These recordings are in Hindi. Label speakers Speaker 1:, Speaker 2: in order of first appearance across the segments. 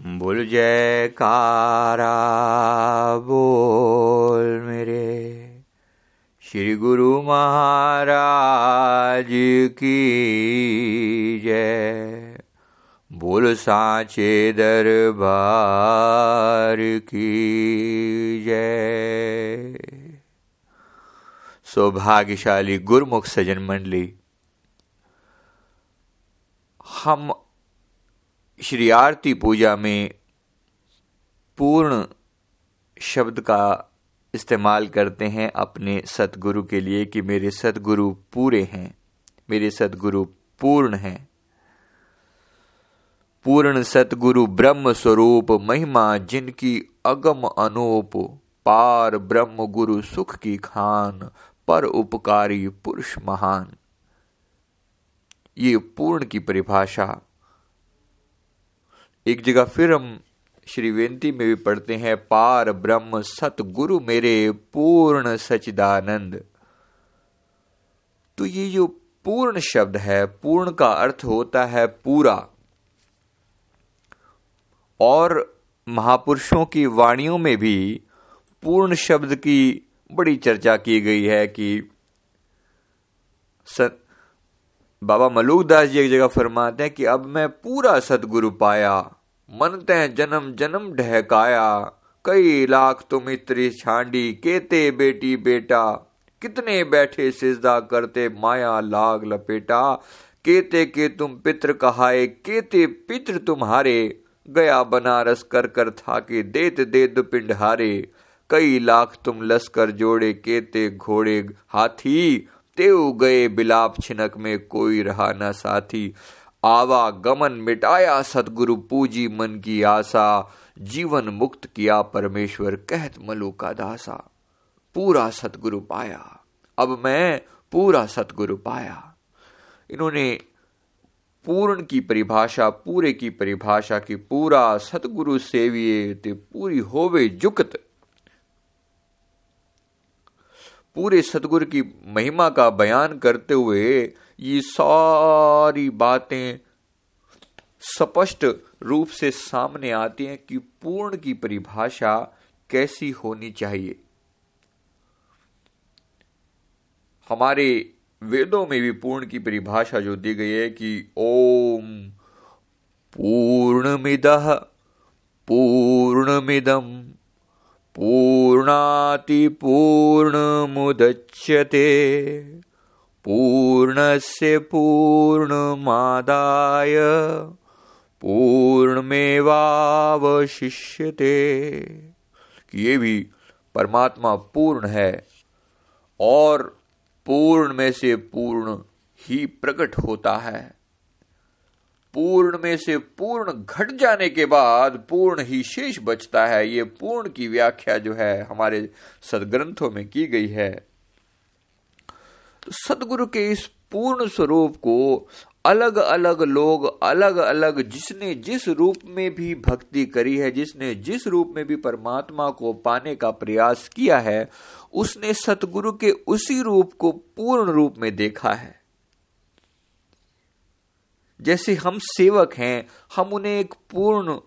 Speaker 1: बोल जयकारा बोल मेरे। श्री गुरु महाराज की जय। बोल साचे दरबार की जय। सौभाग्यशाली गुरमुख सजन मंडली, हम श्री आरती पूजा में पूर्ण शब्द का इस्तेमाल करते हैं अपने सतगुरु के लिए कि मेरे सतगुरु पूरे हैं, मेरे सतगुरु पूर्ण हैं। पूर्ण सतगुरु ब्रह्म स्वरूप महिमा जिनकी अगम अनूप, पार ब्रह्म गुरु सुख की खान, पर उपकारी पुरुष महान। ये पूर्ण की परिभाषा एक जगह फिर हम श्री वेंती में भी पढ़ते हैं, पार ब्रह्म सतगुरु मेरे पूर्ण सचिदानंद तो ये जो पूर्ण शब्द है, पूर्ण का अर्थ होता है पूरा। और महापुरुषों की वाणियों में भी पूर्ण शब्द की बड़ी चर्चा की गई है कि बाबा मलूकदास जी एक जगह फरमाते हैं कि अब मैं पूरा सदगुरु पाया, मनते तय जन्म जन्म ढहकाया। कई लाख तुम इतरी छांडी, केते बेटी बेटा, कितने बैठे सिजदा करते माया लाग लपेटा। केते के तुम पित्र कहाए, केते पित्र तुम्हारे। गया बनारस कर कर था के देत देत पिंड हारे कई लाख तुम लश्कर जोड़े, केते घोड़े हाथी। तेव गए बिलाप छिनक में कोई रहा न साथी। आवा गमन मिटाया सतगुरु पूजी मन की आशा। जीवन मुक्त किया परमेश्वर कहत मलु का दासा। पूरा सतगुरु पाया। अब मैं पूरा सतगुरु पाया। इन्होंने पूर्ण की परिभाषा, पूरे की परिभाषा की पूरा सतगुरु सेविये ते पूरी होवे जुकत पूरे सतगुरु की महिमा का बयान करते हुए ये सारी बातें स्पष्ट रूप से सामने आती हैं कि पूर्ण की परिभाषा कैसी होनी चाहिए। हमारे वेदों में भी पूर्ण की परिभाषा जो दी गई है कि ओम पूर्णमिद पूर्णमिदम पूर्णातिपूर्णमुदच्यते पूर्णस्य पूर्णमादाय पूर्णमेवावशिष्यते। ये भी परमात्मा पूर्ण है और पूर्ण में से पूर्ण ही प्रकट होता है। पूर्ण में से पूर्ण घट जाने के बाद पूर्ण ही शेष बचता है। ये पूर्ण की व्याख्या जो है हमारे सदग्रंथों में की गई है। तो सदगुरु के इस पूर्ण स्वरूप को अलग अलग लोग अलग अलग जिसने जिस रूप में भी भक्ति करी है, जिसने जिस रूप में भी परमात्मा को पाने का प्रयास किया है, उसने सतगुरु के उसी रूप को पूर्ण रूप में देखा है। जैसे हम सेवक हैं, हम उन्हें एक पूर्ण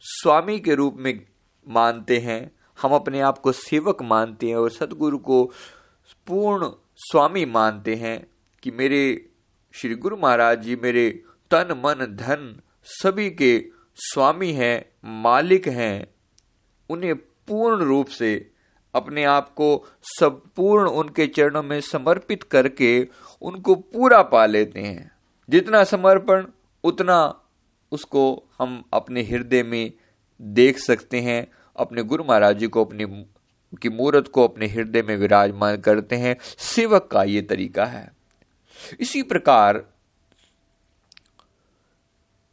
Speaker 1: स्वामी के रूप में मानते हैं। हम अपने आप को सेवक मानते हैं और सदगुरु को पूर्ण स्वामी मानते हैं कि मेरे श्री गुरु महाराज जी, मेरे तन, मन, धन सभी के स्वामी हैं, मालिक हैं। उन्हें पूर्ण रूप से अपने आप को संपूर्ण उनके चरणों में समर्पित करके उनको पूरा पा लेते हैं। जितना समर्पण, उतना उसको हम अपने हृदय में देख सकते हैं, अपने गुरु महाराज जी को, अपनी की मूर्त को अपने हृदय में विराजमान करते हैं। सेवक का ये तरीका है। इसी प्रकार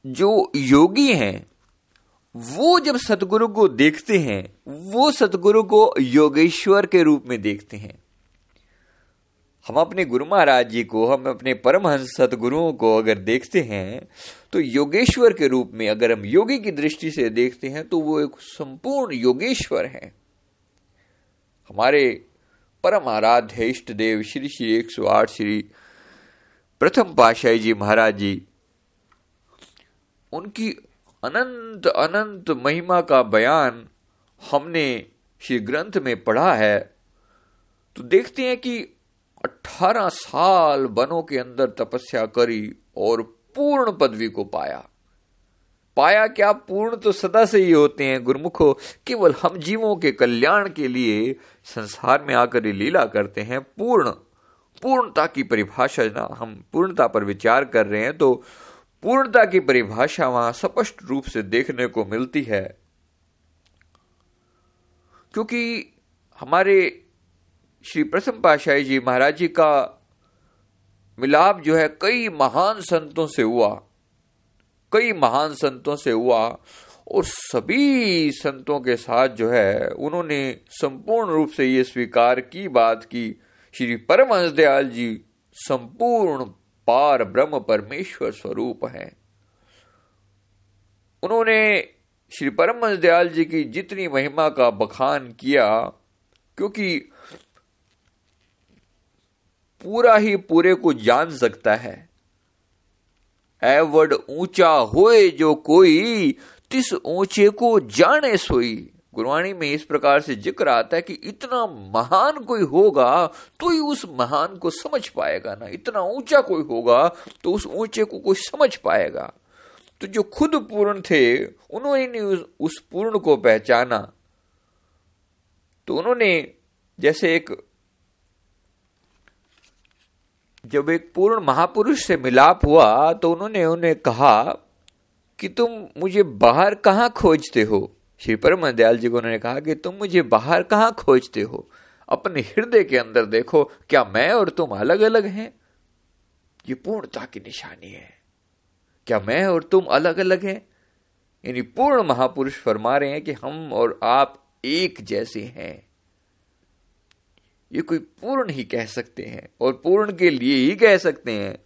Speaker 1: जो योगी हैं, वो जब सतगुरु को देखते हैं, वो सतगुरु को योगेश्वर के रूप में देखते हैं। हम अपने गुरु महाराज जी को, हम अपने परमहंस सतगुरुओं को अगर देखते हैं तो योगेश्वर के रूप में अगर हम योगी की दृष्टि से देखते हैं तो वो एक संपूर्ण योगेश्वर है। हमारे परम आराध्य इष्ट देव श्री श्री एक सौ आठ श्री प्रथम पाशाही जी महाराज जी, उनकी अनंत अनंत महिमा का बयान हमने श्री ग्रंथ में पढ़ा है तो देखते हैं कि 18 साल वनों के अंदर तपस्या करी और पूर्ण पदवी को पाया। पाया क्या पूर्ण तो सदा से ही होते हैं, गुरुमुखो, केवल हम जीवों के कल्याण के लिए संसार में आकर लीला करते हैं, पूर्ण। पूर्णता की परिभाषा ना, हम पूर्णता पर विचार कर रहे हैं तो पूर्णता की परिभाषा वहाँ स्पष्ट रूप से देखने को मिलती है। क्योंकि हमारे श्री प्रथम पाशाही जी महाराज जी का मिलाप जो है कई महान संतों से हुआ, कई महान संतों से हुआ और सभी संतों के साथ जो है उन्होंने संपूर्ण रूप से ये स्वीकार की बात की। श्री परमहंस दयाल जी संपूर्ण पार ब्रह्म परमेश्वर स्वरूप हैं। उन्होंने श्री परमहंस दयाल जी की जितनी महिमा का बखान किया, क्योंकि पूरा ही पूरे को जान सकता है। एवड ऊँचा होए जो कोई तिस ऊँचे को जाने सोई। गुरवाणी में इस प्रकार से ज़िक्र आता है कि इतना महान कोई होगा तो ही उस महान को समझ पाएगा ना। इतना ऊँचा कोई होगा तो उस ऊँचे को कोई समझ पाएगा। तो जो खुद पूर्ण थे उन्होंने उस, उस पूर्ण को पहचाना। तो उन्होंने जैसे एक जब एक पूर्ण महापुरुष से मिलाप हुआ तो उन्होंने उन्हें कहा कि तुम मुझे बाहर कहाँ खोजते हो? श्री परम दयाल जी को उन्होंने कहा कि तुम मुझे बाहर कहाँ खोजते हो? अपने हृदय के अंदर देखो, क्या मैं और तुम अलग अलग हैं? ये पूर्णता की निशानी है। क्या मैं और तुम अलग अलग हैं? यानी पूर्ण महापुरुष फरमा रहे हैं कि हम और आप एक जैसे हैं। ये कोई पूर्ण ही कह सकते हैं और पूर्ण के लिए ही कह सकते हैं।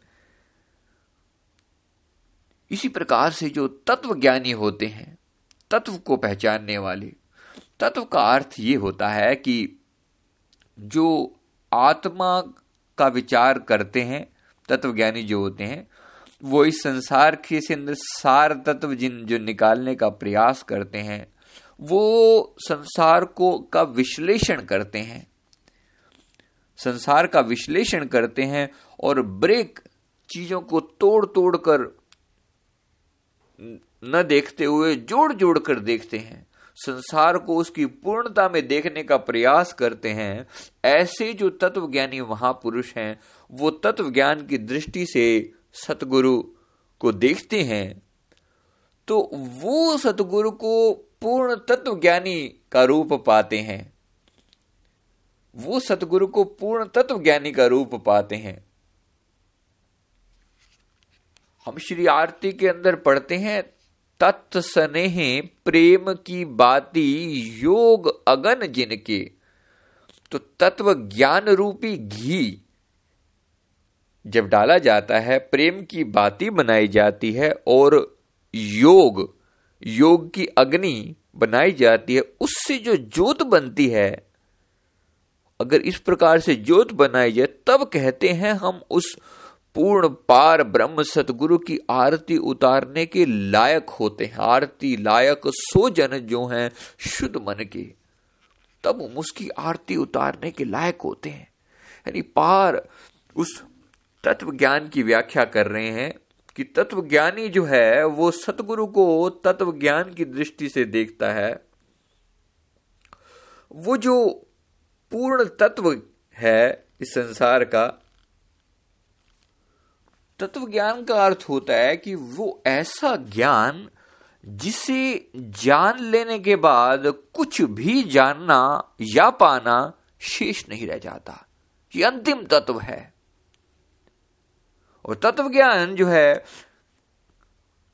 Speaker 1: इसी प्रकार से जो तत्व ज्ञानी होते हैं, तत्व को पहचानने वाले, तत्व का अर्थ ये होता है कि जो आत्मा का विचार करते हैं तत्व ज्ञानी जो होते हैं, वो इस संसार के अंदर सार तत्व जिन, जो निकालने का प्रयास करते हैं, वो संसार को का विश्लेषण करते हैं। संसार का विश्लेषण करते हैं और ब्रेक चीज़ों को तोड़ तोड़ कर न देखते हुए, जोड़ जोड़ कर देखते हैं। संसार को उसकी पूर्णता में देखने का प्रयास करते हैं। ऐसे जो तत्व ज्ञानी महापुरुष हैं, वो तत्व ज्ञान की दृष्टि से सतगुरु को देखते हैं। तो वो सतगुरु को पूर्ण तत्व ज्ञानी का रूप पाते हैं। वो सतगुरु को पूर्ण तत्व ज्ञानी का रूप पाते हैं। हम श्री आरती के अंदर पढ़ते हैं तत्स्नेह प्रेम की बाती योग अगन जिनके। तो तत्व ज्ञान रूपी घी जब डाला जाता है, प्रेम की बाती बनाई जाती है और योग योग की अग्नि बनाई जाती है, उससे जो ज्योत बनती है अगर इस प्रकार से ज्योत बनाई जाए, तब कहते हैं हम उस पूर्ण पार ब्रह्म सतगुरु की आरती उतारने के लायक होते हैं। आरती लायक सो जन जो हैं, शुद्ध मन के, तब हम उसकी आरती उतारने के लायक होते हैं। यानी पार उस तत्व ज्ञान की व्याख्या कर रहे हैं कि तत्व ज्ञानी जो है, वो सतगुरु को तत्व ज्ञान की दृष्टि से देखता है। वो जो पूर्ण तत्व है इस संसार का। तत्व ज्ञान का अर्थ होता है कि वो ऐसा ज्ञान जिसे जान लेने के बाद कुछ भी जानना या पाना शेष नहीं रह जाता। ये अंतिम तत्व है। और तत्व ज्ञान जो है,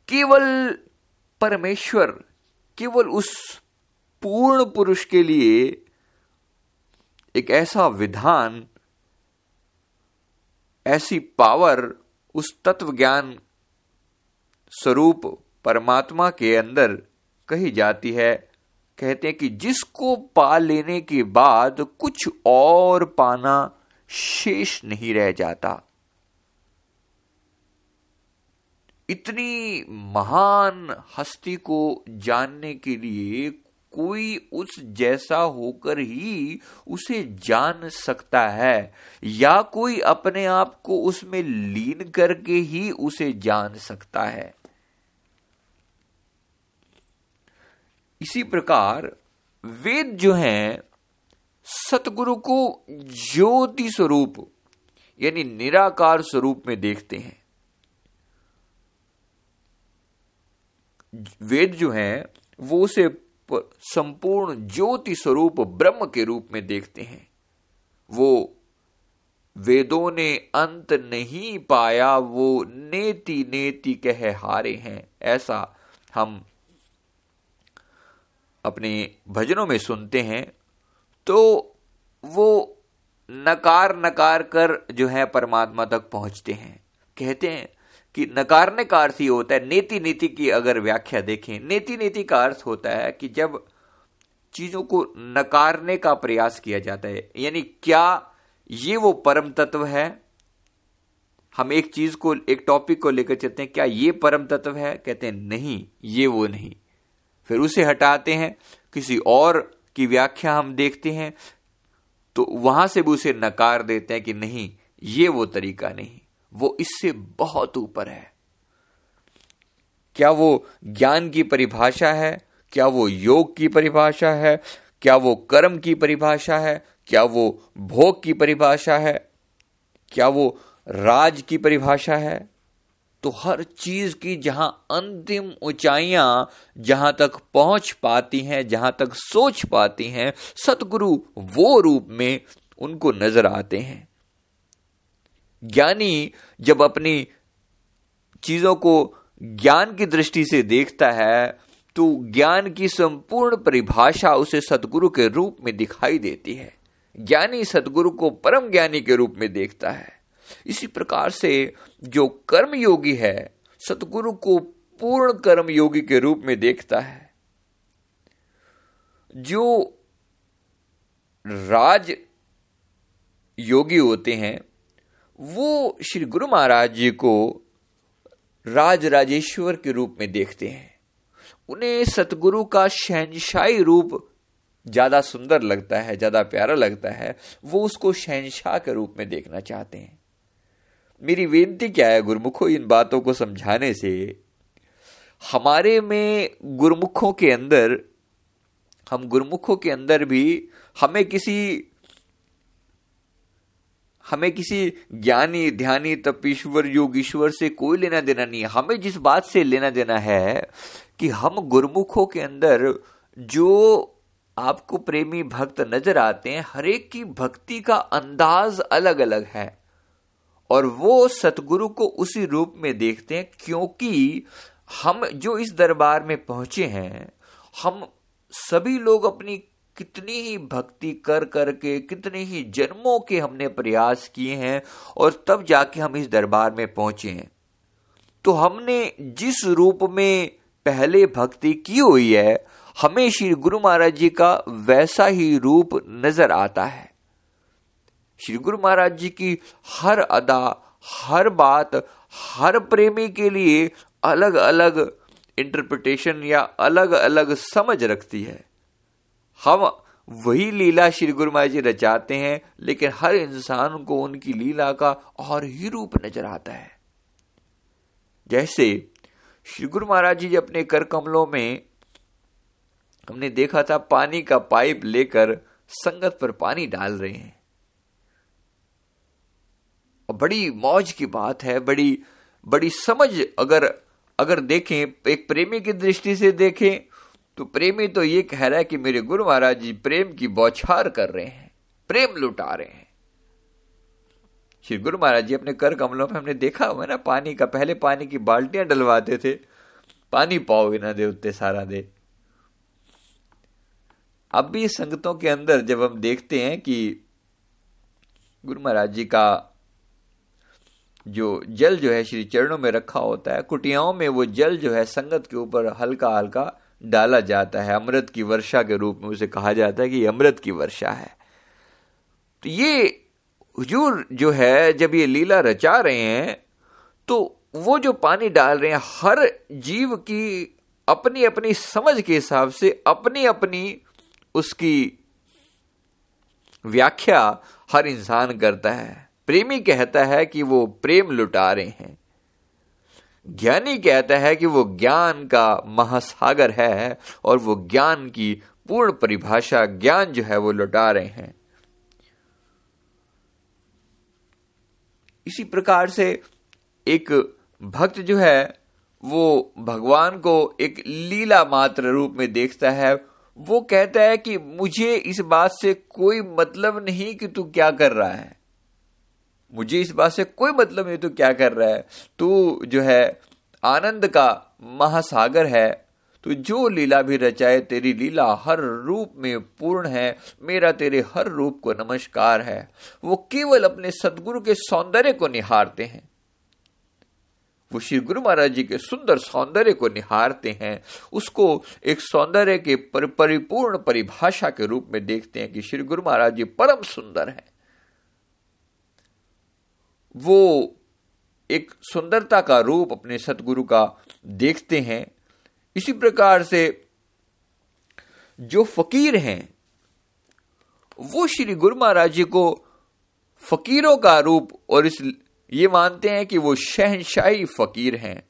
Speaker 1: केवल परमेश्वर, केवल उस पूर्ण पुरुष के लिए एक ऐसा विधान, ऐसी पावर उस तत्व ज्ञान स्वरूप परमात्मा के अंदर कही जाती है। कहते हैं कि जिसको पा लेने के बाद कुछ और पाना शेष नहीं रह जाता। इतनी महान हस्ती को जानने के लिए कोई उस जैसा होकर ही उसे जान सकता है, या कोई अपने आप को उसमें लीन करके ही उसे जान सकता है। इसी प्रकार वेद जो हैं, सतगुरु को ज्योति स्वरूप, यानी निराकार स्वरूप में देखते हैं। वेद जो हैं, वो उसे संपूर्ण ज्योति स्वरूप ब्रह्म के रूप में देखते हैं। वो वेदों ने अंत नहीं पाया, वो नेति नेति कह हारे हैं। ऐसा हम अपने भजनों में सुनते हैं। तो वो नकार नकार कर जो है परमात्मा तक पहुँचते हैं। कहते हैं कि नकारने का अर्थ ही होता है नीति नीति की अगर व्याख्या देखें नीति नीति का अर्थ होता है कि जब चीज़ों को नकारने का प्रयास किया जाता है, यानी क्या ये वो परम तत्व है? हम एक चीज़ को, एक टॉपिक को लेकर चलते हैं, क्या ये परम तत्व है? कहते हैं, नहीं, ये वो नहीं। फिर उसे हटाते हैं, किसी और की व्याख्या हम देखते हैं तो वहाँ से भी उसे नकार देते हैं कि नहीं, ये वो तरीका नहीं। वो इससे बहुत ऊपर है। क्या वो ज्ञान की परिभाषा है? क्या वो योग की परिभाषा है? क्या वो कर्म की परिभाषा है? क्या वो भोग की परिभाषा है? क्या वो राज की परिभाषा है? तो हर चीज़ की जहाँ अंतिम ऊंचाइयाँ जहाँ तक पहुँच पाती हैं, जहाँ तक सोच पाती हैं, सतगुरु वो रूप में उनको नज़र आते हैं। ज्ञानी जब अपनी चीज़ों को ज्ञान की दृष्टि से देखता है तो ज्ञान की संपूर्ण परिभाषा उसे सदगुरु के रूप में दिखाई देती है। ज्ञानी सदगुरु को परम ज्ञानी के रूप में देखता है। इसी प्रकार से जो कर्म योगी है सतगुरु को पूर्ण कर्म योगी के रूप में देखता है। जो राज योगी होते हैं वो श्री गुरु महाराज जी को राज राजेश्वर के रूप में देखते हैं। उन्हें सतगुरु का शहनशाही रूप ज़्यादा सुंदर लगता है, ज़्यादा प्यारा लगता है, वो उसको शहनशाह के रूप में देखना चाहते हैं। मेरी बेनती क्या है गुरुमुखों, इन बातों को समझाने से, हमारे में गुरुमुखों के अंदर, हम गुरुमुखों के अंदर भी हमें किसी हमें किसी ज्ञानी, ध्यानी, तपीश्वर, योगीश्वर से कोई लेना देना नहीं है। हमें जिस बात से लेना देना है कि हम गुरुमुखों के अंदर जो आपको प्रेमी भक्त नज़र आते हैं हरेक की भक्ति का अंदाज अलग अलग है। और वो सतगुरु को उसी रूप में देखते हैं, क्योंकि हम जो इस दरबार में पहुँचे हैं, हम सभी लोग अपनी कितनी ही भक्ति कर करके, कितने ही जन्मों के हमने प्रयास किए हैं और तब जाके हम इस दरबार में पहुँचे हैं। तो हमने जिस रूप में पहले भक्ति की हुई है, हमें श्री गुरु महाराज जी का वैसा ही रूप नज़र आता है। श्री गुरु महाराज जी की हर अदा, हर बात, हर प्रेमी के लिए अलग अलग इंटरप्रिटेशन या अलग अलग समझ रखती है। हम वही लीला श्री गुरु महाराज जी रचाते हैं, लेकिन हर इंसान को उनकी लीला का और ही रूप नज़र आता है। जैसे श्री गुरु महाराज जी अपने कर कमलों में हमने देखा था, पानी का पाइप लेकर संगत पर पानी डाल रहे हैं। बड़ी मौज की बात है, बड़ी बड़ी समझ अगर अगर देखें, एक प्रेमी की दृष्टि से देखें तो प्रेमी तो ये कह रहा है कि मेरे गुरु महाराज जी प्रेम की बौछार कर रहे हैं, प्रेम लुटा रहे हैं। श्री गुरु महाराज जी अपने कर कमलों में हमने देखा हुआ है ना, पानी का, पहले पानी की बाल्टियाँ डलवाते थे, पानी पाओगे ना दे उतने सारा दे। अब भी संगतों के अंदर जब हम देखते हैं कि गुरु महाराज जी का जो जल जो है श्री चरणों में रखा होता है, कुटियाओं में वो जल जो है संगत के ऊपर हल्का हल्का डाला जाता है, अमृत की वर्षा के रूप में उसे कहा जाता है कि अमृत की वर्षा है। तो ये हुजूर जो है, जब ये लीला रचा रहे हैं तो वो जो पानी डाल रहे हैं, हर जीव की अपनी अपनी समझ के हिसाब से अपनी अपनी उसकी व्याख्या हर इंसान करता है। प्रेमी कहता है कि वो प्रेम लुटा रहे हैं। ज्ञानी कहता है कि वो ज्ञान का महासागर है और वो ज्ञान की पूर्ण परिभाषा ज्ञान जो है वो लौटा रहे हैं। इसी प्रकार से एक भक्त जो है, वो भगवान को एक लीला मात्र रूप में देखता है। वो कहता है कि मुझे इस बात से कोई मतलब नहीं कि तू क्या कर रहा है। मुझे इस बात से कोई मतलब नहीं तू क्या कर रहा है? तू जो है आनंद का महासागर है। तो जो लीला भी रचाए तेरी लीला हर रूप में पूर्ण है। मेरा तेरे हर रूप को नमस्कार है। वो केवल अपने सदगुरु के सौंदर्य को निहारते हैं। वो श्री गुरु महाराज जी के सुंदर सौंदर्य को निहारते हैं। उसको एक सौंदर्य के पर, परिपूर्ण परिभाषा के रूप में देखते हैं कि श्री गुरु महाराज जी परम सुंदर है। वो एक सुंदरता का रूप अपने सतगुरु का देखते हैं। इसी प्रकार से जो फकीर हैं, वो श्री गुरु महाराज जी को फकीरों का रूप और इस ये मानते हैं कि वो शहनशाही फकीर हैं।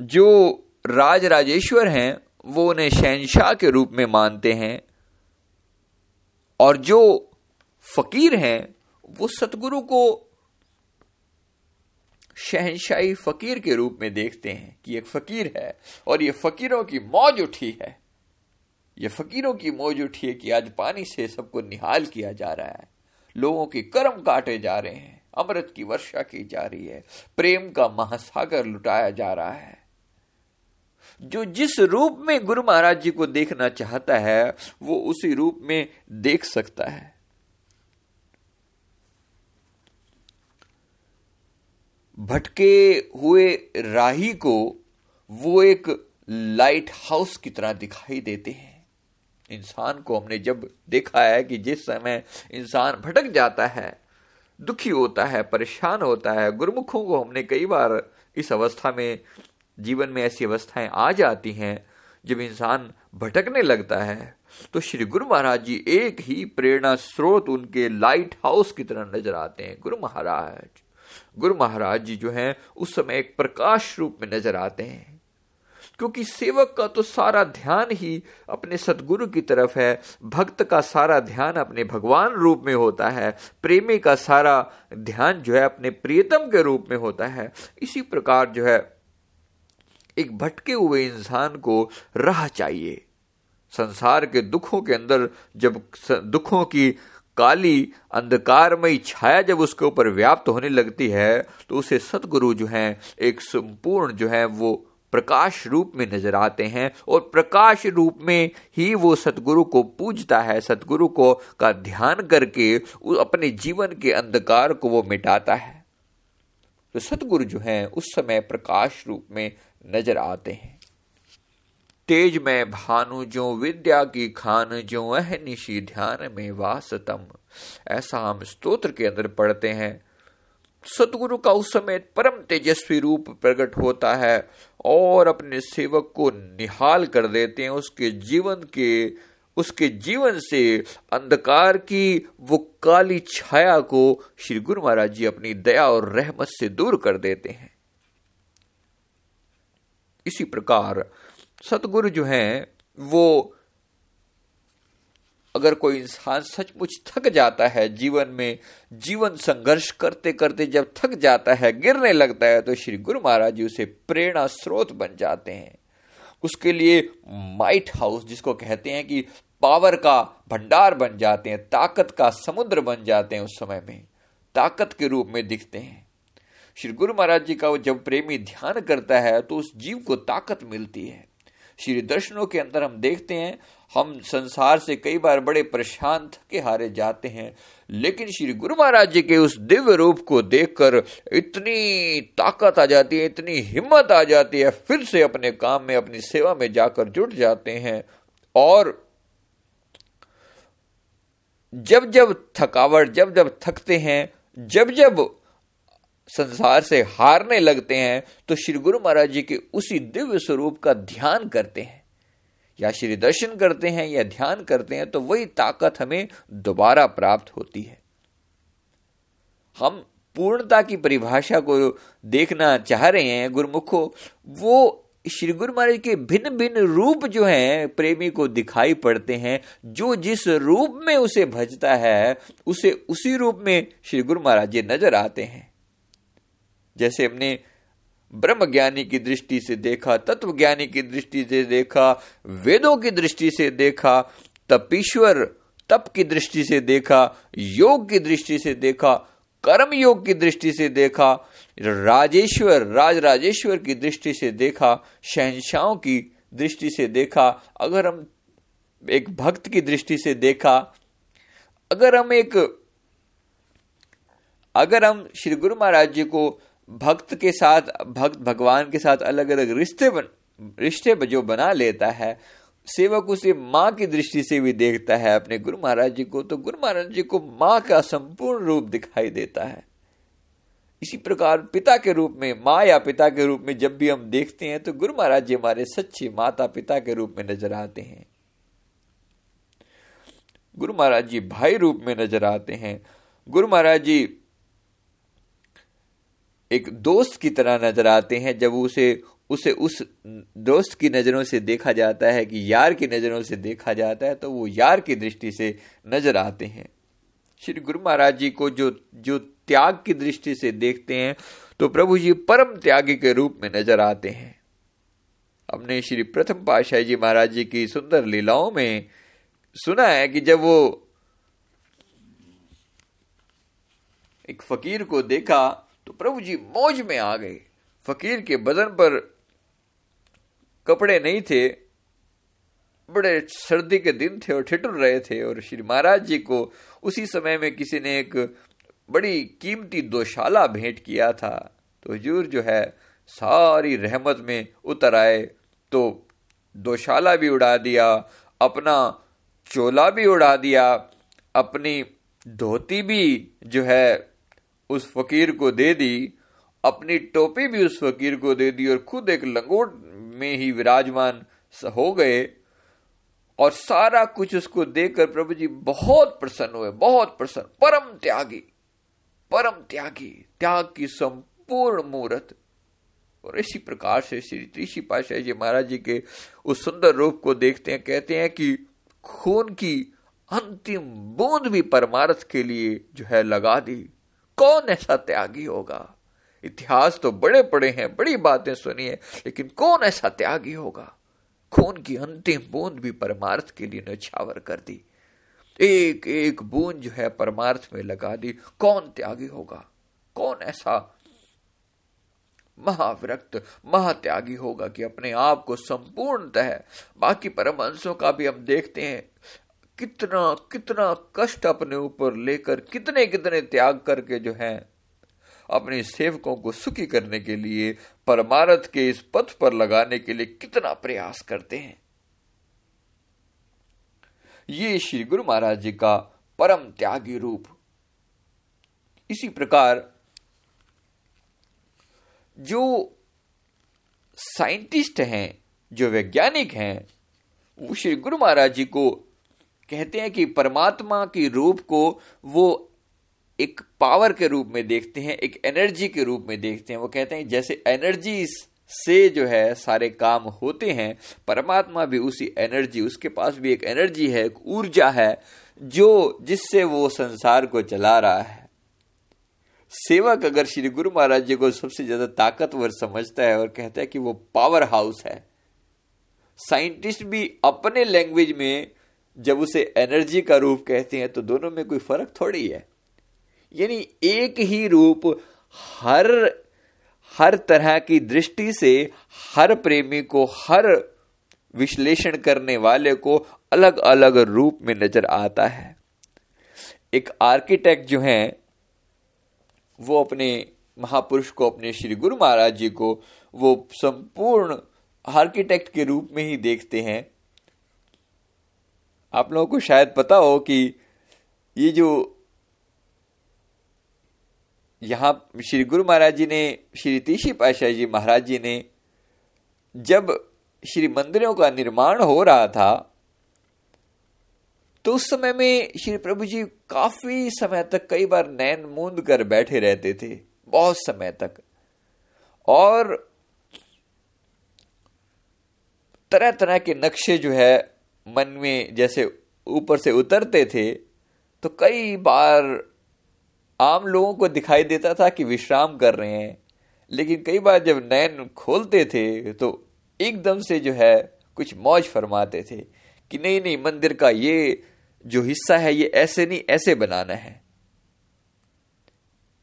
Speaker 1: जो राज राजेश्वर हैं, वो उन्हें शहनशाह के रूप में मानते हैं। और जो फकीर हैं, वो सतगुरु को शहनशाही फकीर के रूप में देखते हैं कि एक फकीर है और ये फकीरों की मौज उठी है। ये फकीरों की मौज उठी है कि आज पानी से सबको निहाल किया जा रहा है। लोगों के कर्म काटे जा रहे हैं, अमृत की वर्षा की जा रही है, प्रेम का महासागर लुटाया जा रहा है। जो जिस रूप में गुरु महाराज जी को देखना चाहता है, वो उसी रूप में देख सकता है। भटके हुए राही को वो एक लाइट हाउस की तरह दिखाई देते हैं। इंसान को हमने जब देखा है कि जिस समय इंसान भटक जाता है, दुखी होता है, परेशान होता है, गुरुमुखों को हमने कई बार इस अवस्था में, जीवन में ऐसी अवस्थाएँ आ जाती हैं, जब इंसान भटकने लगता है तो श्री गुरु महाराज जी एक ही प्रेरणा स्रोत उनके लाइट हाउस की तरह नज़र आते हैं। गुरु महाराज। गुरु महाराज जी जो हैं, उस समय एक प्रकाश रूप में नज़र आते हैं। क्योंकि सेवक का तो सारा ध्यान ही अपने सदगुरु की तरफ़ है, भक्त का सारा ध्यान अपने भगवान रूप में होता है, प्रेमी का सारा ध्यान जो है अपने प्रियतम के रूप में होता है। इसी प्रकार जो है, एक भटके हुए इंसान को राह चाहिए। संसार के दुखों के अंदर जब दुखों की काली अंधकारमयी छाया जब उसके ऊपर व्याप्त होने लगती है तो उसे सतगुरु जो है, एक संपूर्ण जो है, वो प्रकाश रूप में नज़र आते हैं और प्रकाश रूप में ही वो सतगुरु को पूजता है। सतगुरु को का ध्यान करके अपने जीवन के अंधकार को वो मिटाता है। तो सतगुरु जो है, उस समय प्रकाश रूप में नज़र आते हैं। तेज में भानु जो विद्या की खान, जो वह निशी ध्यान में वासतम। ऐसा हम स्तोत्र के अंदर पढ़ते हैं। सतगुरु का उस समय परम तेजस्वी रूप प्रकट होता है और अपने सेवक को निहाल कर देते हैं। उसके जीवन के, उसके जीवन से अंधकार की वो काली छाया को श्री गुरु महाराज जी अपनी दया और रहमत से दूर कर देते हैं। इसी प्रकार सतगुरु जो हैं, वो अगर कोई इंसान सचमुच थक जाता है जीवन में, जीवन संघर्ष करते करते जब थक जाता है, गिरने लगता है तो श्री गुरु महाराज जी उसे प्रेरणा स्रोत बन जाते हैं। उसके लिए माइट हाउस जिसको कहते हैं कि पावर का भंडार बन जाते हैं, ताकत का समुद्र बन जाते हैं उस समय में। ताकत के रूप में दिखते हैं। श्री गुरु महाराज जी का वो जब प्रेमी ध्यान करता है तो उस जीव को ताकत मिलती है। श्री दर्शनों के अंदर हम देखते हैं, हम संसार से कई बार बड़े परेशान थके हारे जाते हैं, लेकिन श्री गुरु महाराज जी के उस दिव्य रूप को देखकर इतनी ताकत आ जाती है, इतनी हिम्मत आ जाती है, फिर से अपने काम में, अपनी सेवा में जाकर जुट जाते हैं। और जब जब थकावट, जब जब थकते हैं, जब जब संसार से हारने लगते हैं तो श्री गुरु महाराज जी के उसी दिव्य स्वरूप का ध्यान करते हैं। या श्री दर्शन करते हैं या ध्यान करते हैं तो वही ताकत हमें दोबारा प्राप्त होती है। हम पूर्णता की परिभाषा को देखना चाह रहे हैं, गुरुमुखो, वो श्री गुरु महाराज के भिन्न भिन्न रूप जो हैं, प्रेमी को दिखाई पड़ते हैं, जो जिस रूप में उसे भजता है, उसे उसी रूप में श्री गुरु महाराज जी नज़र आते हैं। जैसे हमने ब्रह्म ज्ञानी की दृष्टि से देखा तत्व ज्ञानी की दृष्टि से देखा, वेदों की दृष्टि से देखा, तपीश्वर, तप की दृष्टि से देखा, योग की दृष्टि से देखा कर्म योग की दृष्टि से देखा, राजेश्वर राज राजेश्वर की दृष्टि से देखा शहनशाहों की दृष्टि से देखा, अगर हम एक भक्त की दृष्टि से देखा, अगर हम एक, अगर हम श्री गुरु महाराज जी को भक्त के साथ, भक्त भगवान के साथ अलग अलग रिश्ते बन, रिश्ते जो बना लेता है, सेवक उसे माँ की दृष्टि से भी देखता है। अपने गुरु महाराज जी को तो गुरु महाराज जी को माँ का संपूर्ण रूप दिखाई देता है। इसी प्रकार पिता के रूप में, माँ या पिता के रूप में जब भी हम देखते हैं तो गुरु महाराज जी हमारे सच्चे माता पिता के रूप में नज़र आते हैं। गुरु महाराज जी भाई रूप में नज़र आते हैं। गुरु महाराज जी एक दोस्त की तरह नज़र आते हैं, जब उसे उसे उस दोस्त की नज़रों से देखा जाता है कि यार की नज़रों से देखा जाता है तो वो यार की दृष्टि से नज़र आते हैं। श्री गुरु महाराज जी को जो जो त्याग की दृष्टि से देखते हैं तो प्रभु जी परम त्यागी के रूप में नज़र आते हैं। हमने श्री प्रथम पाशाही जी महाराज जी की सुंदर लीलाओं में सुना है कि जब वो एक फकीर को देखा तो प्रभु जी मौज में आ गए। फकीर के बदन पर कपड़े नहीं थे, बड़े सर्दी के दिन थे और ठिठुर रहे थे और श्री महाराज जी को उसी समय में किसी ने एक बड़ी कीमती दोशाला भेंट किया था। तो हजूर जो है, सारी रहमत में उतर आए। तो दोशाला भी उड़ा दिया, अपना चोला भी उड़ा दिया, अपनी धोती भी जो है उस फकीर को दे दी, अपनी टोपी भी उस फकीर को दे दी और खुद एक लंगोट में ही विराजमान हो गए। और सारा कुछ उसको देकर प्रभु जी बहुत प्रसन्न हुए, बहुत प्रसन्न। परम त्यागी परम त्यागी, त्याग की संपूर्ण मूर्त। और इसी प्रकार से श्री त्रिशी पाशाह जी महाराज जी के उस सुंदर रूप को देखते हैं, कहते हैं कि खून की अंतिम बूंद भी परमार्थ के लिए जो है लगा दी। कौन ऐसा त्यागी होगा? इतिहास तो बड़े बड़े हैं, बड़ी बातें सुनी है, लेकिन कौन ऐसा त्यागी होगा? खून की अंतिम बूंद भी परमार्थ के लिए नछावर कर दी। एक एक बूंद जो है परमार्थ में लगा दी, कौन त्यागी होगा? कौन ऐसा महाविरक्त, महात्यागी होगा कि अपने आप को संपूर्णतः, बाकी परमहंसों का भी हम देखते हैं कितना कितना कष्ट अपने ऊपर लेकर, कितने कितने त्याग करके जो है, अपने सेवकों को सुखी करने के लिए, परमारथ के इस पथ पर लगाने के लिए कितना प्रयास करते हैं। ये श्री गुरु महाराज जी का परम त्यागी रूप। इसी प्रकार, जो साइंटिस्ट हैं, जो वैज्ञानिक हैं, वो श्री गुरु महाराज जी को कहते हैं कि परमात्मा की रूप को वो एक पावर के रूप में देखते हैं, एक एनर्जी के रूप में देखते हैं। वो कहते हैं, जैसे एनर्जी से जो है सारे काम होते हैं, परमात्मा भी उसी एनर्जी उसके पास भी एक एनर्जी है, एक ऊर्जा है, जो जिससे वो संसार को चला रहा है। सेवक अगर श्री गुरु महाराज जी को सबसे ज़्यादा ताकतवर समझता है और कहता है कि वो पावर हाउस है साइंटिस्ट भी अपने लैंग्वेज में जब उसे एनर्जी का रूप कहते हैं तो दोनों में कोई फ़र्क थोड़ी है। यानी एक ही रूप हर हर तरह की दृष्टि से हर प्रेमी को, हर विश्लेषण करने वाले को अलग अलग रूप में नज़र आता है। एक आर्किटेक्ट जो है, वो अपने महापुरुष को, अपने श्री गुरु महाराज जी को, वो संपूर्ण आर्किटेक्ट के रूप में ही देखते हैं। आप लोगों को शायद पता हो कि ये जो यहाँ श्री गुरु महाराज जी ने, श्री तीशी पाशाह जी महाराज जी ने, जब श्री मंदिरों का निर्माण हो रहा था तो उस समय में श्री प्रभु जी काफ़ी समय तक कई बार नैन मूंद कर बैठे रहते थे, बहुत समय तक। और तरह तरह के नक्शे जो है मन में जैसे ऊपर से उतरते थे तो कई बार आम लोगों को दिखाई देता था कि विश्राम कर रहे हैं। लेकिन कई बार जब नैन खोलते थे तो एकदम से जो है, कुछ मौज फरमाते थे कि नहीं नहीं मंदिर का ये जो हिस्सा है, ये ऐसे नहीं, ऐसे बनाना है।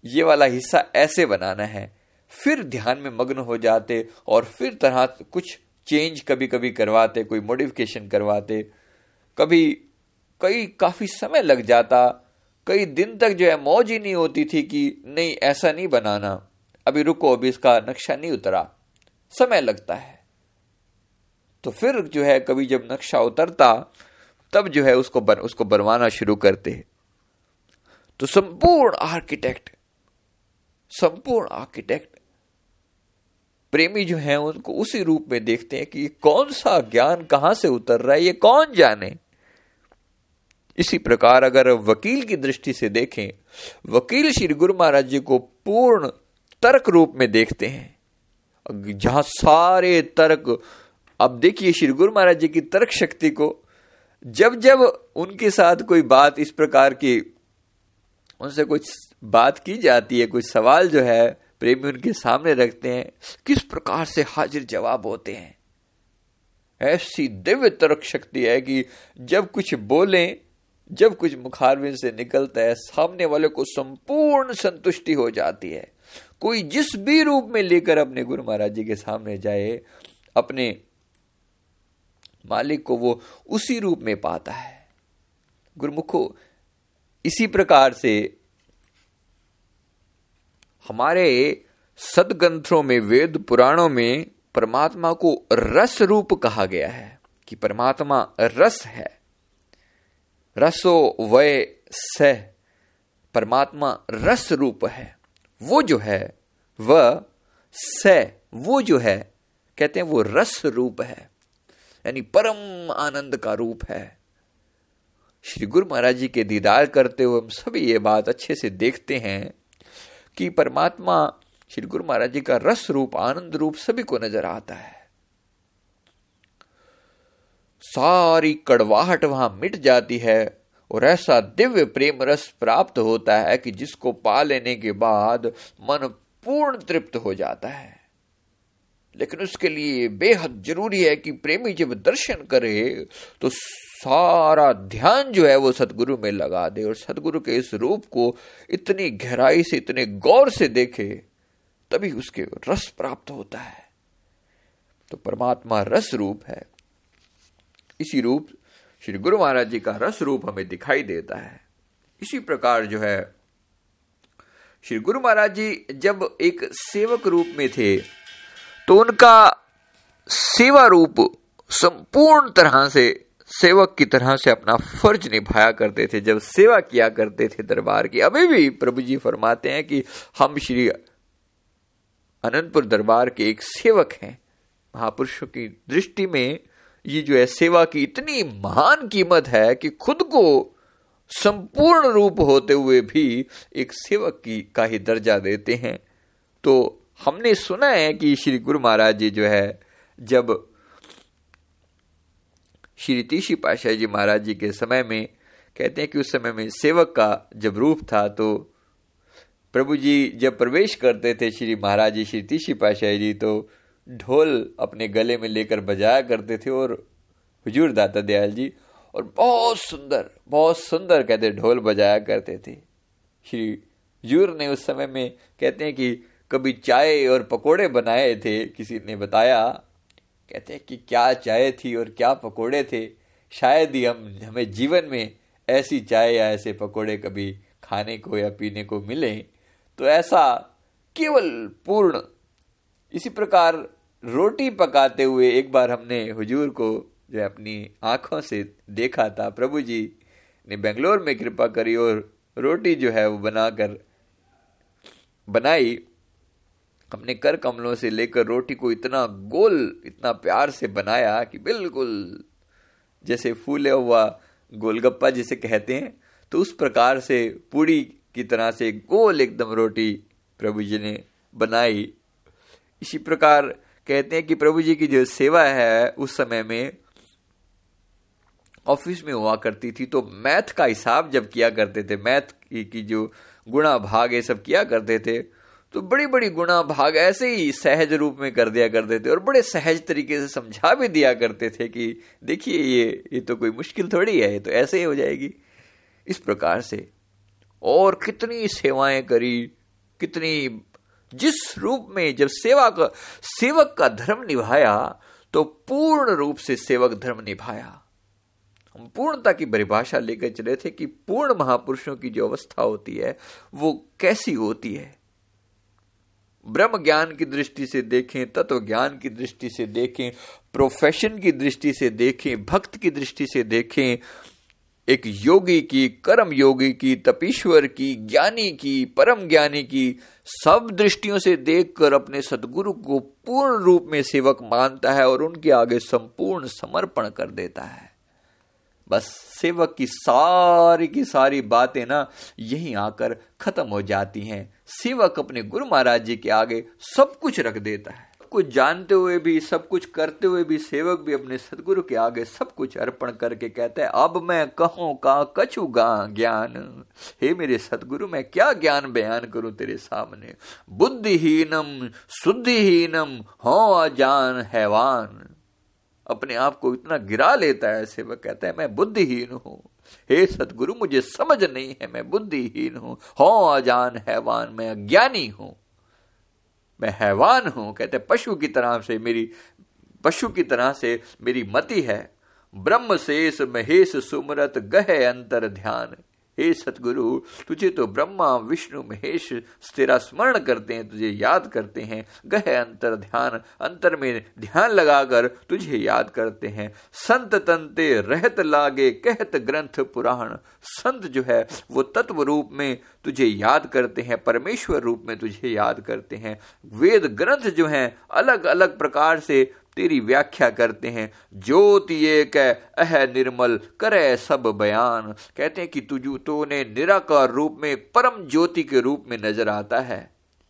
Speaker 1: ये वाला हिस्सा ऐसे बनाना है। फिर ध्यान में मग्न हो जाते और फिर तरह कुछ चेंज कभी कभी करवाते कोई मॉडिफिकेशन करवाते। कभी कई काफ़ी समय लग जाता। कई दिन तक जो है मौज ही नहीं होती थी कि नहीं ऐसा नहीं बनाना। अभी रुको अभी इसका नक्शा नहीं उतरा। समय लगता है। तो फिर जो है कभी जब नक्शा उतरता तब जो है उसको बन, उसको बनवाना शुरू करते। हैं तो संपूर्ण आर्किटेक्ट संपूर्ण आर्किटेक्ट प्रेमी जो है, उनको उसी रूप में देखते हैं कि ये कौन सा ज्ञान कहाँ से उतर रहा है, ये कौन जाने। इसी प्रकार अगर वकील की दृष्टि से देखें, वकील श्री गुरु महाराज जी को पूर्ण तर्क रूप में देखते हैं। जहाँ सारे तर्क, अब देखिए श्री गुरु महाराज जी की तर्क शक्ति को, जब जब उनके साथ कोई बात इस प्रकार की, उनसे कुछ बात की जाती है कुछ सवाल जो है प्रेमी उनके सामने रखते हैं। किस प्रकार से हाजिर जवाब होते हैं? ऐसी दिव्य तर्क शक्ति है कि जब कुछ बोले, जब कुछ मुखारविन से निकलता है, सामने वाले को संपूर्ण संतुष्टि हो जाती है। कोई जिस भी रूप में लेकर अपने गुरु महाराज जी के सामने जाए, अपने मालिक को वो उसी रूप में पाता है। गुरुमुखो, इसी प्रकार से हमारे सदग्रंथों में, वेद पुराणों में परमात्मा को रस रूप कहा गया है कि परमात्मा रस है। रसो वय स, परमात्मा रस रूप है। वो जो है वह स, वो जो है, कहते हैं वो रस रूप है। यानी परम आनंद का रूप है। श्री गुरु महाराज जी के दीदार करते हुए हम सभी ये बात अच्छे से देखते हैं कि परमात्मा श्री गुरु महाराज जी का रस रूप, आनंद रूप सभी को नज़र आता है। सारी कड़वाहट वहाँ मिट जाती है और ऐसा दिव्य प्रेम रस प्राप्त होता है कि जिसको पा लेने के बाद मन पूर्ण तृप्त हो जाता है। लेकिन उसके लिए बेहद ज़रूरी है कि प्रेमी जब दर्शन करे तो सारा ध्यान जो है वो सदगुरु में लगा दे और सदगुरु के इस रूप को इतनी गहराई से, इतने गौर से देखे, तभी उसके रस प्राप्त होता है। तो परमात्मा रस रूप है। इसी रूप, श्री गुरु महाराज जी का रस रूप हमें दिखाई देता है। इसी प्रकार जो है, श्री गुरु महाराज जी जब एक सेवक रूप में थे तो उनका सेवा रूप संपूर्ण तरह से सेवक की तरह से अपना फ़र्ज़ निभाया करते थे, जब सेवा किया करते थे दरबार की। अभी भी प्रभु जी फरमाते हैं कि हम श्री अनंतपुर दरबार के एक सेवक हैं। महापुरुषों की दृष्टि में ये जो है, सेवा की इतनी महान कीमत है कि खुद को संपूर्ण रूप होते हुए भी एक सेवक की का ही दर्जा देते हैं। तो हमने सुना है कि श्री गुरु महाराज जी जो है, जब श्री तीशी पाशाह जी महाराज जी के समय में कहते हैं कि उस समय में सेवक का जब रूप था तो प्रभु जी जब प्रवेश करते थे श्री महाराज जी, श्री तीशी पाशाह जी तो ढोल अपने गले में लेकर बजाया करते थे और हुजूर दाता दयाल जी और बहुत सुंदर बहुत सुंदर कहते ढोल बजाया करते थे। श्री हजूर ने उस समय में कहते हैं कि कभी चाय और पकोड़े बनाए थे, किसी ने बताया कहते हैं कि क्या चाय थी और क्या पकोड़े थे। शायद ही हम, हमें जीवन में ऐसी चाय या ऐसे पकोड़े कभी खाने को या पीने को मिले। तो ऐसा केवल पूर्ण। इसी प्रकार रोटी पकाते हुए एक बार हमने हुजूर को जो अपनी आँखों से देखा था। प्रभु जी ने बेंगलोर में कृपा करी और रोटी जो है वो बनाकर बनाई। अपने कर कमलों से लेकर रोटी को इतना गोल इतना प्यार से बनाया कि बिल्कुल जैसे फूले हुआ गोलगप्पा जिसे कहते हैं तो उस प्रकार से पूड़ी की तरह से गोल एकदम रोटी प्रभु जी ने बनाई। इसी प्रकार कहते हैं कि प्रभु जी की जो सेवा है उस समय में ऑफ़िस में हुआ करती थी तो मैथ का हिसाब जब किया करते थे मैथ की, की जो गुणा भाग ये सब किया करते थे तो बड़ी बड़ी गुणा भाग ऐसे ही सहज रूप में कर दिया करते थे और बड़े सहज तरीके से समझा भी दिया करते थे कि देखिए ये ये तो कोई मुश्किल थोड़ी है, ये तो ऐसे ही हो जाएगी। इस प्रकार से और कितनी सेवाएँ करी, कितनी जिस रूप में जब सेवा का, सेवक का धर्म निभाया तो पूर्ण रूप से सेवक धर्म निभाया। हम पूर्णता की परिभाषा लेकर चले थे कि पूर्ण महापुरुषों की जो अवस्था होती है, वो कैसी होती है? ब्रह्म ज्ञान की दृष्टि से देखें तत्व ज्ञान की दृष्टि से देखें प्रोफेशन की दृष्टि से देखें, भक्त की दृष्टि से देखें, एक योगी की, कर्म योगी की, तपीश्वर की, ज्ञानी की, परम ज्ञानी की, सब दृष्टियों से देखकर अपने सदगुरु को पूर्ण रूप में सेवक मानता है और उनके आगे संपूर्ण समर्पण कर देता है। बस सेवक की सारी की सारी बातें ना यहीं आकर खत्म हो जाती हैं। सेवक अपने गुरु महाराज जी के आगे सब कुछ रख देता है। कुछ जानते हुए भी, सब कुछ करते हुए भी सेवक भी अपने सदगुरु के आगे सब कुछ अर्पण करके कहता है, अब मैं कहूँ का कछु गा ज्ञान? हे मेरे सदगुरु, मैं क्या ज्ञान बयान करूँ तेरे सामने? बुद्धिहीनम, शुद्धिहीनम, हो अजान हैवान। अपने आप को इतना गिरा लेता है सेवक, कहता है, मैं बुद्धिहीन हूँ। हे सदगुरु मुझे समझ नहीं है, मैं बुद्धिहीन हूँ। हो, अजान हैवान, मैं अज्ञानी हूँ। मैं हैवान हूँ, कहते पशु की तरह से मेरी, पशु की तरह से मेरी मति है। ब्रह्म शेष, महेश सुमरत, गह अंतर ध्यान। हे सतगुरु, तुझे तो ब्रह्मा, विष्णु, महेश तेरा स्मरण करते हैं, तुझे याद करते हैं। गह अंतर ध्यान, अंतर में ध्यान लगाकर तुझे याद करते हैं। संत तंते रहत लागे, कहत ग्रंथ पुराण। संत जो है, वो तत्व रूप में तुझे याद करते हैं, परमेश्वर रूप में तुझे याद करते हैं। वेद ग्रंथ जो हैं अलग अलग प्रकार से तेरी व्याख्या करते हैं। ज्योति एक है, अह निर्मल, करे सब बयान। कहते हैं कि तुझू तो ने निराकार रूप में, परम ज्योति के रूप में नज़र आता है।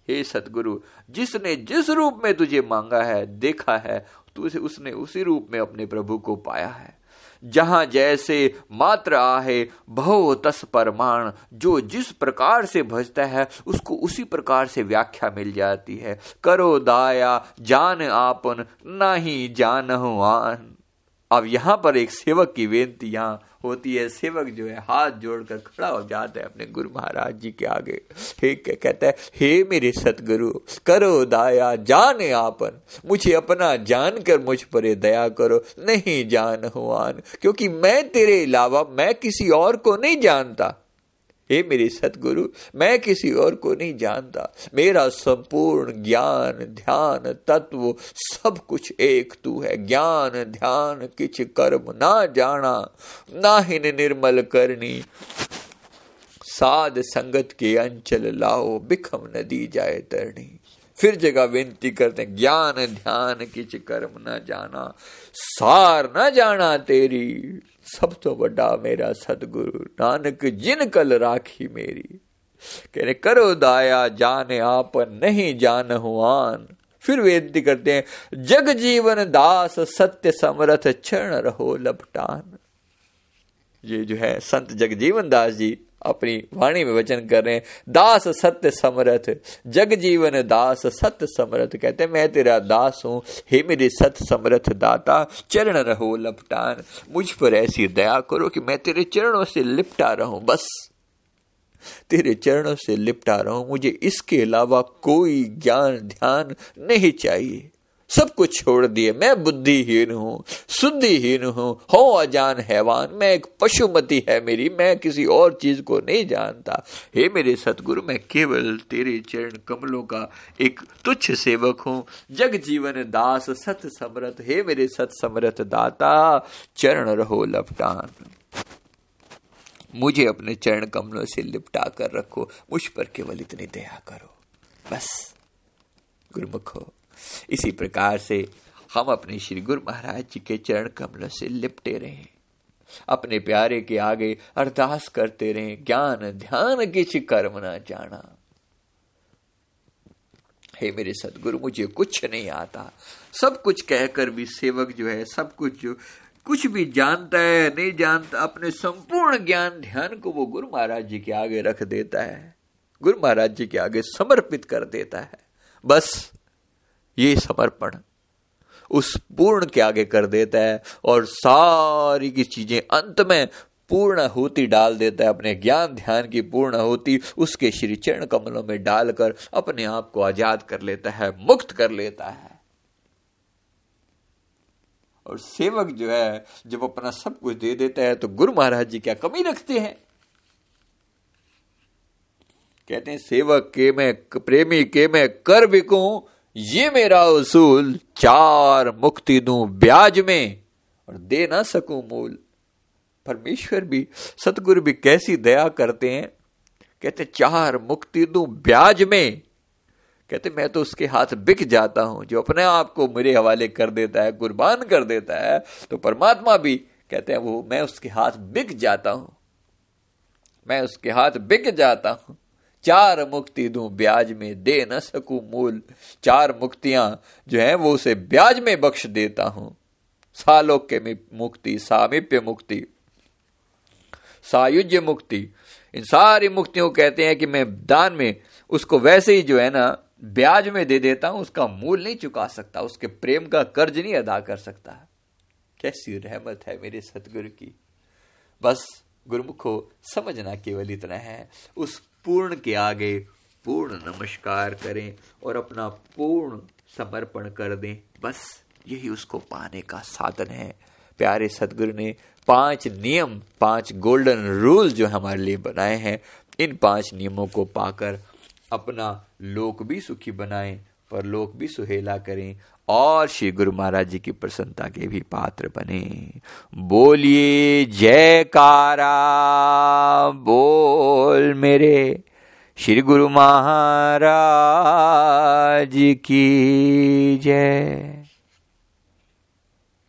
Speaker 1: हे सतगुरु, जिसने जिस रूप में तुझे मांगा है, देखा है तो उसने उसी रूप में अपने प्रभु को पाया है। जहाँ जैसे मात्र आहे, भव तस परमाण, जो जिस प्रकार से भजता है, उसको उसी प्रकार से व्याख्या मिल जाती है। करो दाया, जान आपन, ना ही जान आन। अब यहाँ पर एक सेवक की बेनती यहाँ होती है, सेवक जो है हाथ जोड़कर खड़ा हो जाता है अपने गुरु महाराज जी के आगे। हे कहता है, हे मेरे सतगुरु, करो दाया, जान आपन। मुझे अपना जान कर मुझ पर दया करो। नहीं जान हुआन, क्योंकि मैं तेरे अलावा मैं किसी और को नहीं जानता। हे मेरे सतगुरु, मैं किसी और को नहीं जानता। मेरा संपूर्ण ज्ञान, ध्यान, तत्व सब कुछ एक तू है। ज्ञान, ध्यान किच कर्म ना जाना, ना ही निर्मल करनी। साध संगत के अंचल लाओ, बिखम नदी जाए तरणी फिर जगह विनती करते ज्ञान, ध्यान किच कर्म न जाना। सार न जाना तेरी। सब तो बड़ा मेरा ਸਤਿਗੁਰੂ नानक, जिन कल राखी मेरी। कहने करो दाया, जाने आप नहीं जान हुआन फिर वेद करते हैं, जग जीवन दास, सत्य समरथ, क्षण रहो लपटान। ये जो है, संत जगजीवन दास जी अपनी वाणी में वचन कर रहे हैं, दास सत्य समरथ, जग जीवन दास सत्य समरथ। कहते मैं तेरा दास हूँ, हे मेरे सत्य समरथ दाता, चरण रहो लपटान। मुझ पर ऐसी दया करो कि मैं तेरे चरणों से लिपटा रहूँ, बस। तेरे चरणों से लिपटा रहूँ, मुझे इसके अलावा कोई ज्ञान ध्यान नहीं चाहिए। सब कुछ छोड़ दिए। मैं बुद्धिहीन हूँ, शुद्धिहीन हूँ, हो अजान हैवान, मैं एक पशुमति है मेरी, मैं किसी और चीज़ को नहीं जानता। हे मेरे सतगुरु, मैं केवल तेरे चरण कमलों का एक तुच्छ सेवक हूँ। जग जीवन दास, सत समरथ, हे मेरे सत समरथ दाता, चरण रहो लपटान। मुझे अपने चरण कमलों से लिपटा कर रखो, मुझ पर केवल इतनी दया करो। बस, गुरुमुख इसी प्रकार से हम अपने श्री गुरु महाराज जी के चरण कमल से लिपटे रहे। अपने प्यारे के आगे अरदास करते रहे, ज्ञान, ध्यान किस कर्म ना जाना। हे मेरे सदगुरु, मुझे कुछ नहीं आता। सब कुछ कहकर भी सेवक जो है, सब कुछ जो, कुछ भी जानता है, नहीं जानता, अपने संपूर्ण ज्ञान, ध्यान को वो गुरु महाराज जी के आगे रख देता है। गुरु महाराज जी के आगे समर्पित कर देता है। बस ये समर्पण उस पूर्ण के आगे कर देता है और सारी की चीज़ें अंत में पूर्ण होती डाल देता है, अपने ज्ञान ध्यान की पूर्ण होती, उसके श्री चरण कमलों में डालकर अपने आप को आज़ाद कर लेता है, मुक्त कर लेता है। और सेवक जो है, जब अपना सब कुछ दे देता है तो गुरु महाराज जी क्या कमी रखते हैं? कहते हैं, सेवक के मैं प्रेमी के मैं कर बिकू ये मेरा उसूल चार मुक्ति दू ब्याज में, और दे ना सकूँ मूल। परमेश्वर भी, सतगुरु भी कैसी दया करते हैं। कहते, चार मुक्ति दू ब्याज में। कहते, मैं तो उसके हाथ बिक जाता हूँ, जो अपने आप को मेरे हवाले कर देता है, कुर्बान कर देता है। तो परमात्मा भी, कहते हैं, वो, मैं उसके हाथ बिक जाता हूँ। मैं उसके हाथ बिक जाता हूँ। चार मुक्ति दू, ब्याज में दे न सकू मूल। चार मुक्तियाँ जो है, वो उसे ब्याज में बख्श देता हूँ। सालोक्य मुक्ति, सामिप्य मुक्ति, सायुज्य मुक्ति। इन सारी मुक्तियों कहते हैं कि मैं दान में उसको वैसे ही जो है ना, ब्याज में दे देता हूँ, उसका मूल नहीं चुका सकता, उसके प्रेम का कर्ज नहीं अदा कर सकता। कैसी रहमत है मेरे सतगुरु की। बस गुरुमुखो, समझना केवल इतना है, उस पूर्ण के आगे पूर्ण नमस्कार करें और अपना पूर्ण समर्पण कर दें। बस यही उसको पाने का साधन है। प्यारे सदगुरु ने पाँच नियम, पाँच गोल्डन रूल जो हमारे लिए बनाए हैं, इन पाँच नियमों को पाकर अपना लोक भी सुखी बनाएँ। पर लोग भी सुहेला करें और श्री गुरु महाराज जी की प्रसन्नता के भी पात्र बने। बोलिए, जयकारा, बोल मेरे श्री गुरु महाराज की जय।